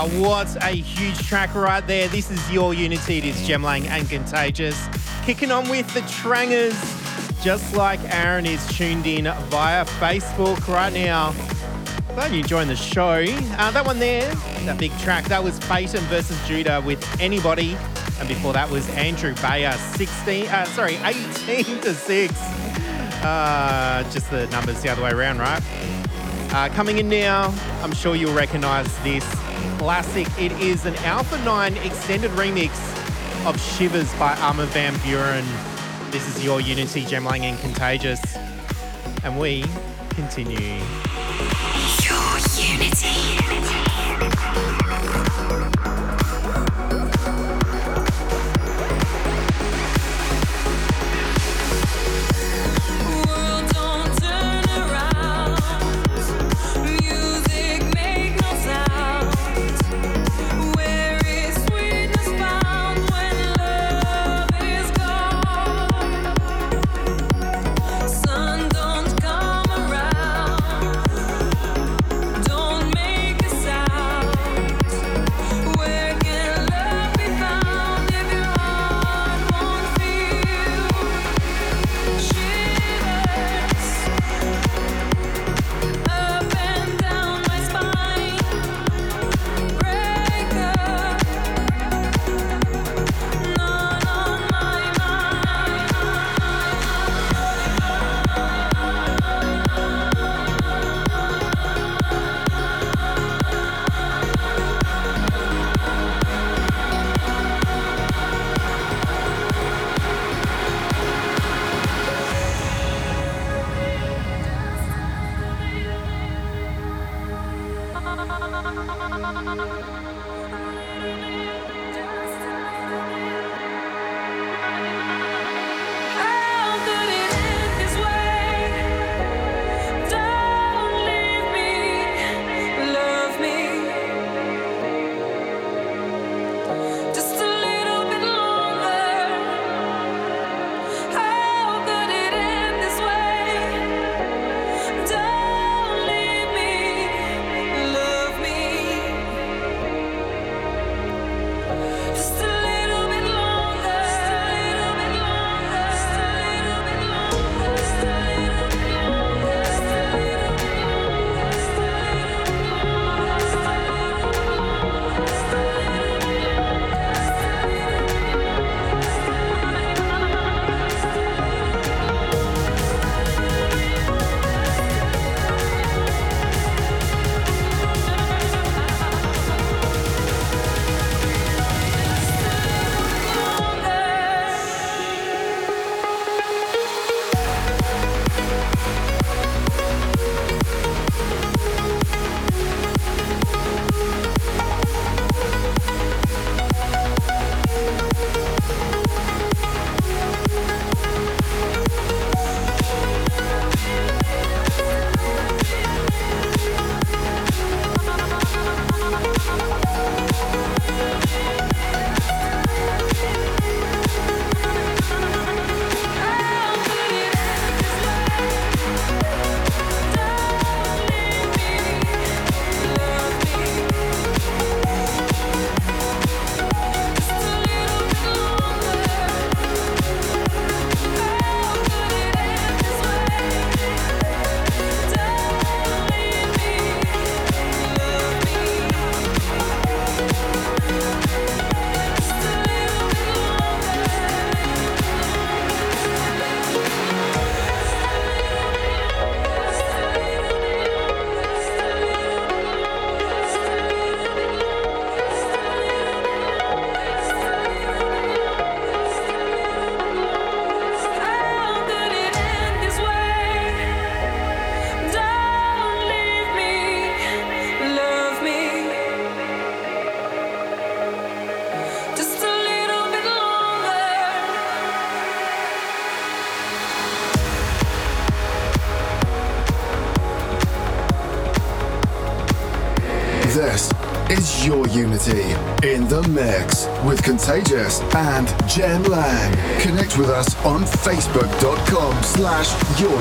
What a huge track right there. This is Your Unity. It is Jem Lang and Contagious. Kicking on with the Trangers, just like Aaron is tuned in via Facebook right now. Glad you joined the show. Uh, that one there, that big track, that was Fatum versus Judah with Anybody. And before that was Andrew Bayer, 16, uh, sorry, 18 to 6. Uh, just the numbers the other way around, right? Uh, coming in now, I'm sure you'll recognize this classic. It is an Alpha 9 extended remix of Shivers by Armin van Buuren. This is your Unity, Jem Lang and Contagious. And we continue. Your Unity. Unity in the mix with Contagious and Jem Lang. Connect with us on facebook.com slash your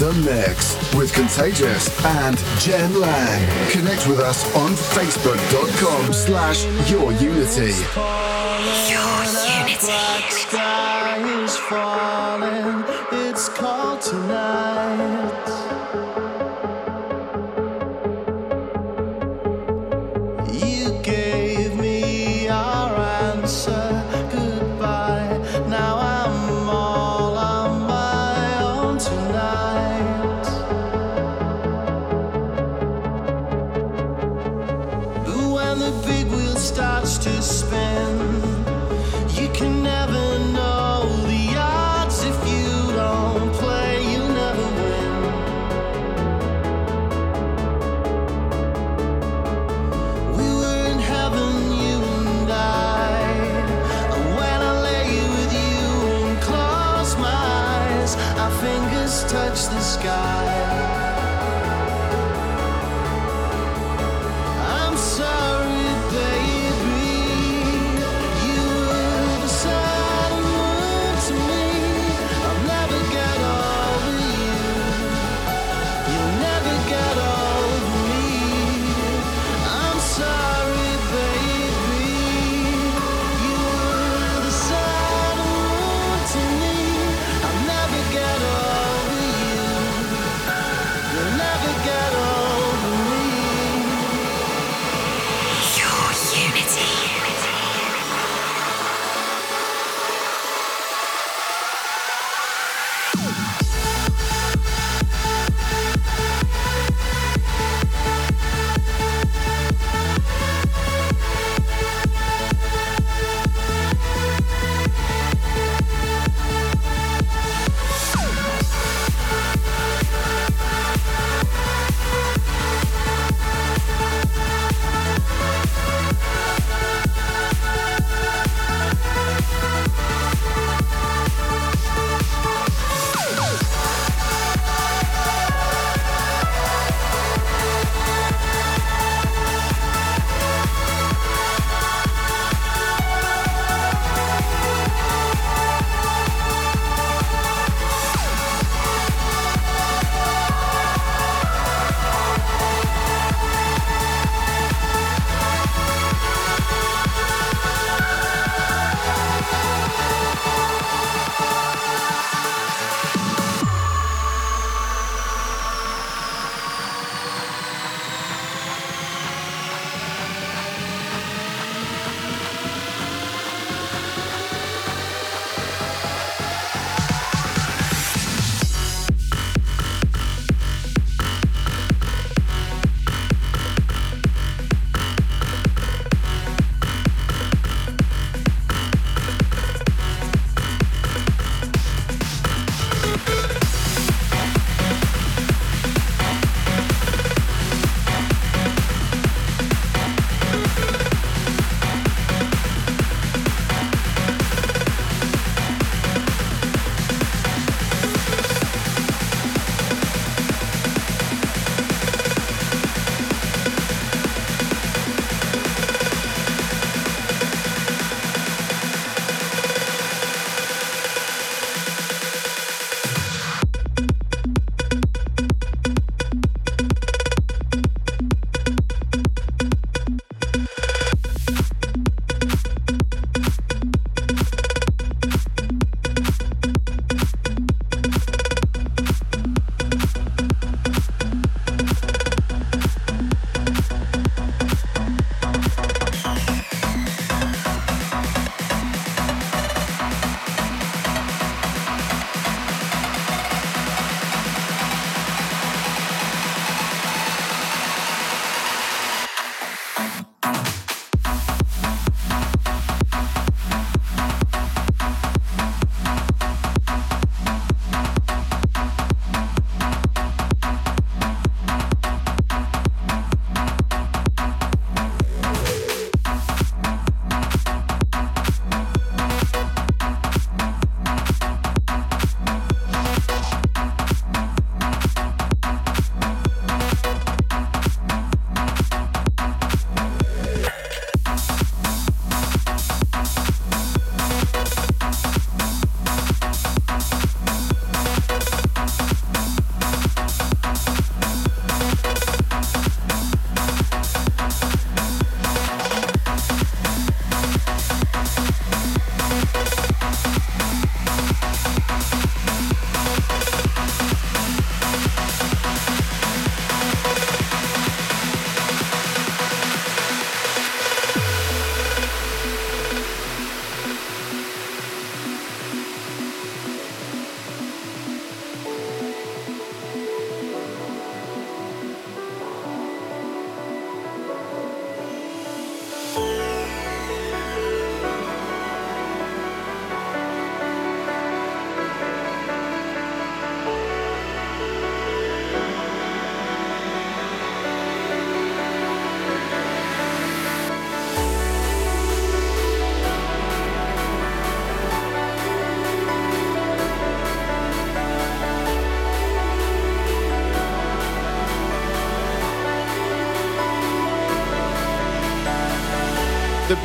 the mix with Contagious and Jem Lang. Connect with us on facebook.com slash your unity. Your Unity. sky is falling. It's cold tonight.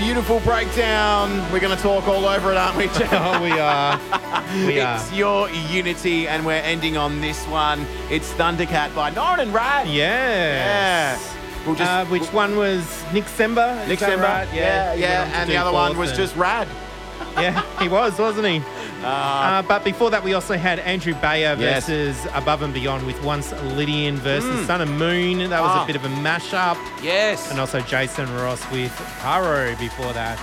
Beautiful breakdown. We're going to talk all over it, aren't we? Oh, we are. We are. It's your Unity, and we're ending on this one. It's Thundercat by Norin and Rad. Yes. Yeah. We'll just, uh, which one was Nick Sember? Is Nick Sember. right? Yeah, yeah. to And the other one was and- just Rad. Yeah, he was, wasn't he? Uh, but before that, we also had Andrew Bayer Yes. versus Above and Beyond with Once Lydian versus Sun and Moon. That was Ah. a bit of a mashup. Yes. And also Jason Ross with Cairo before that.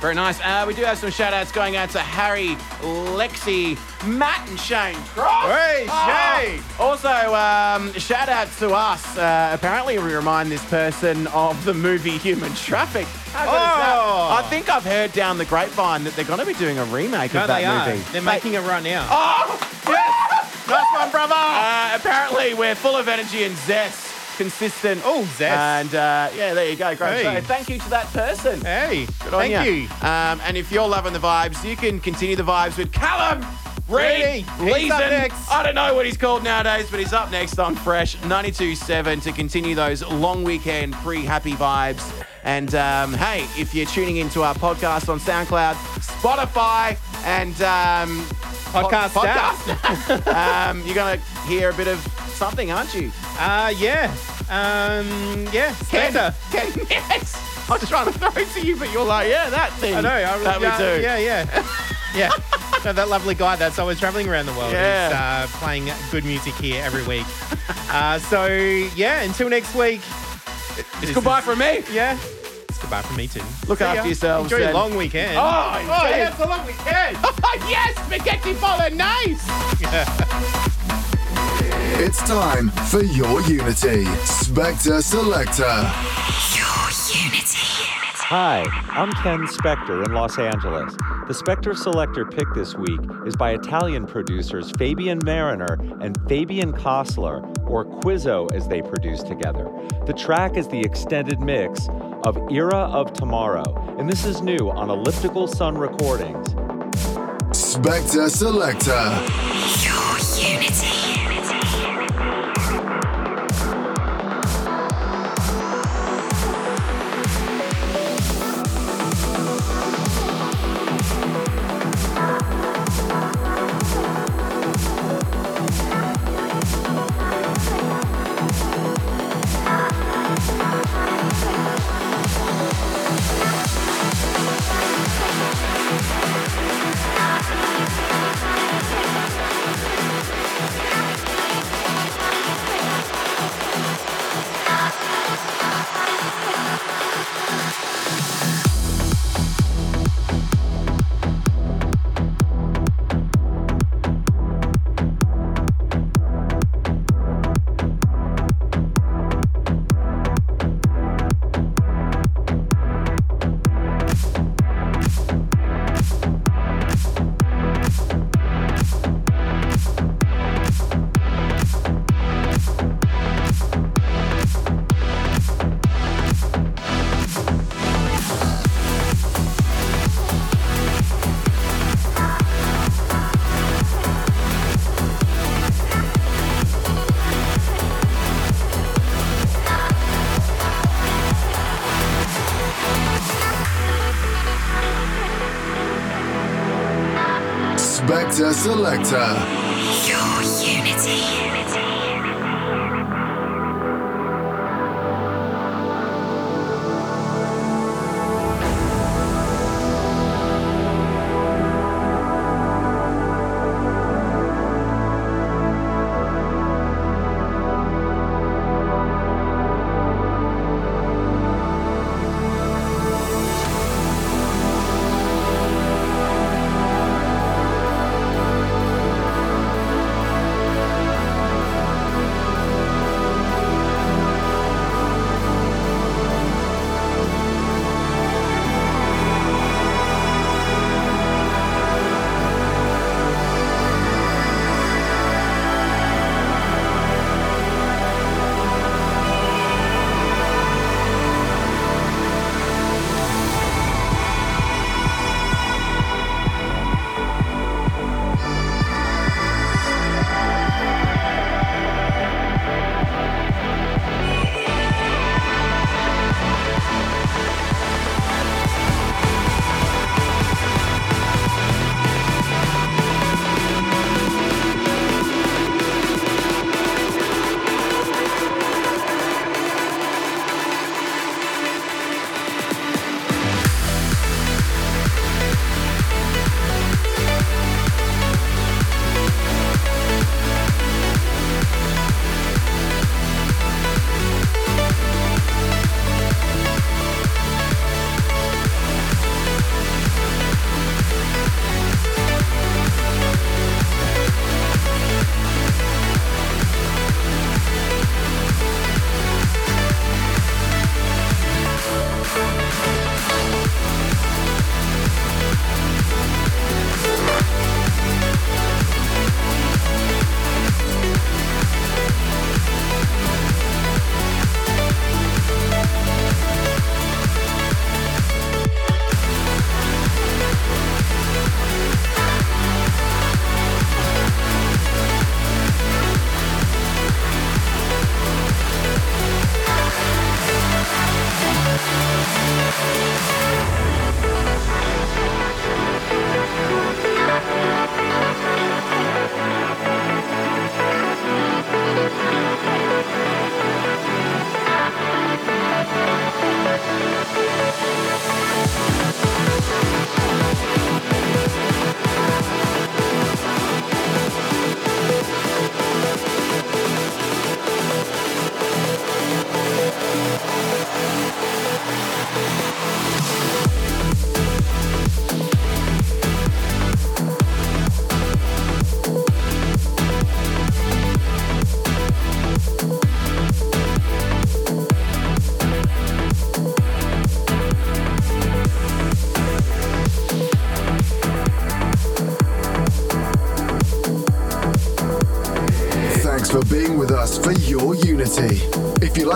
Very nice. Uh, we do have some shout outs going out to Harry, Lexi, Matt, and Shane Cross. Hey. Shane. Also, um, shout out to us. Uh, apparently, we remind this person of the movie Human Traffic. How good is that? Oh. I think I've heard down the grapevine that they're going to be doing a remake No, of that they are. movie. They're making it right now. Oh, yes! nice one, brother. Uh, apparently, we're full of energy and zest. Consistent. Oh, zest. And uh, yeah, there you go. Great Hey. show. Thank you to that person. Hey, Good on thank ya. you. Um, and if you're loving the vibes, you can continue the vibes with Callum Reed. Reedy. He's up Leeson. next. I don't know what he's called nowadays, but he's up next on Fresh 92.7 to continue those long weekend pre-happy vibes. And um, hey, if you're tuning into our podcast on SoundCloud, Spotify, and um, Podcast po- podcast, um, you're gonna hear a bit of something, aren't you? Uh, yeah. Um, yeah, Ken, Spector. Ken, yes. I was trying to throw it to you, but you're like, yeah, that thing. I know. I, that yeah, we do. Yeah, yeah. yeah. No, that lovely guy that's always traveling around the world Yeah. is uh, playing good music here every week. uh, so, yeah, until next week. It's goodbye from me. Yeah. It's goodbye from me too. Look See after ya. yourselves Enjoy your and- long weekend. Oh, oh indeed. yeah, it's a long weekend. yes, spaghetti bolognese. It's time for your Unity. Spector Selector. Hi, I'm Ken Spector in Los Angeles. The Spector Selector pick this week is by Italian producers Fabian Mariner and Fabian Kostler, or Quizzow as they produce together. The track is the extended mix of Era of Tomorrow, and this is new on Elliptical Sun Recordings. Spector Selector. Spector Selector.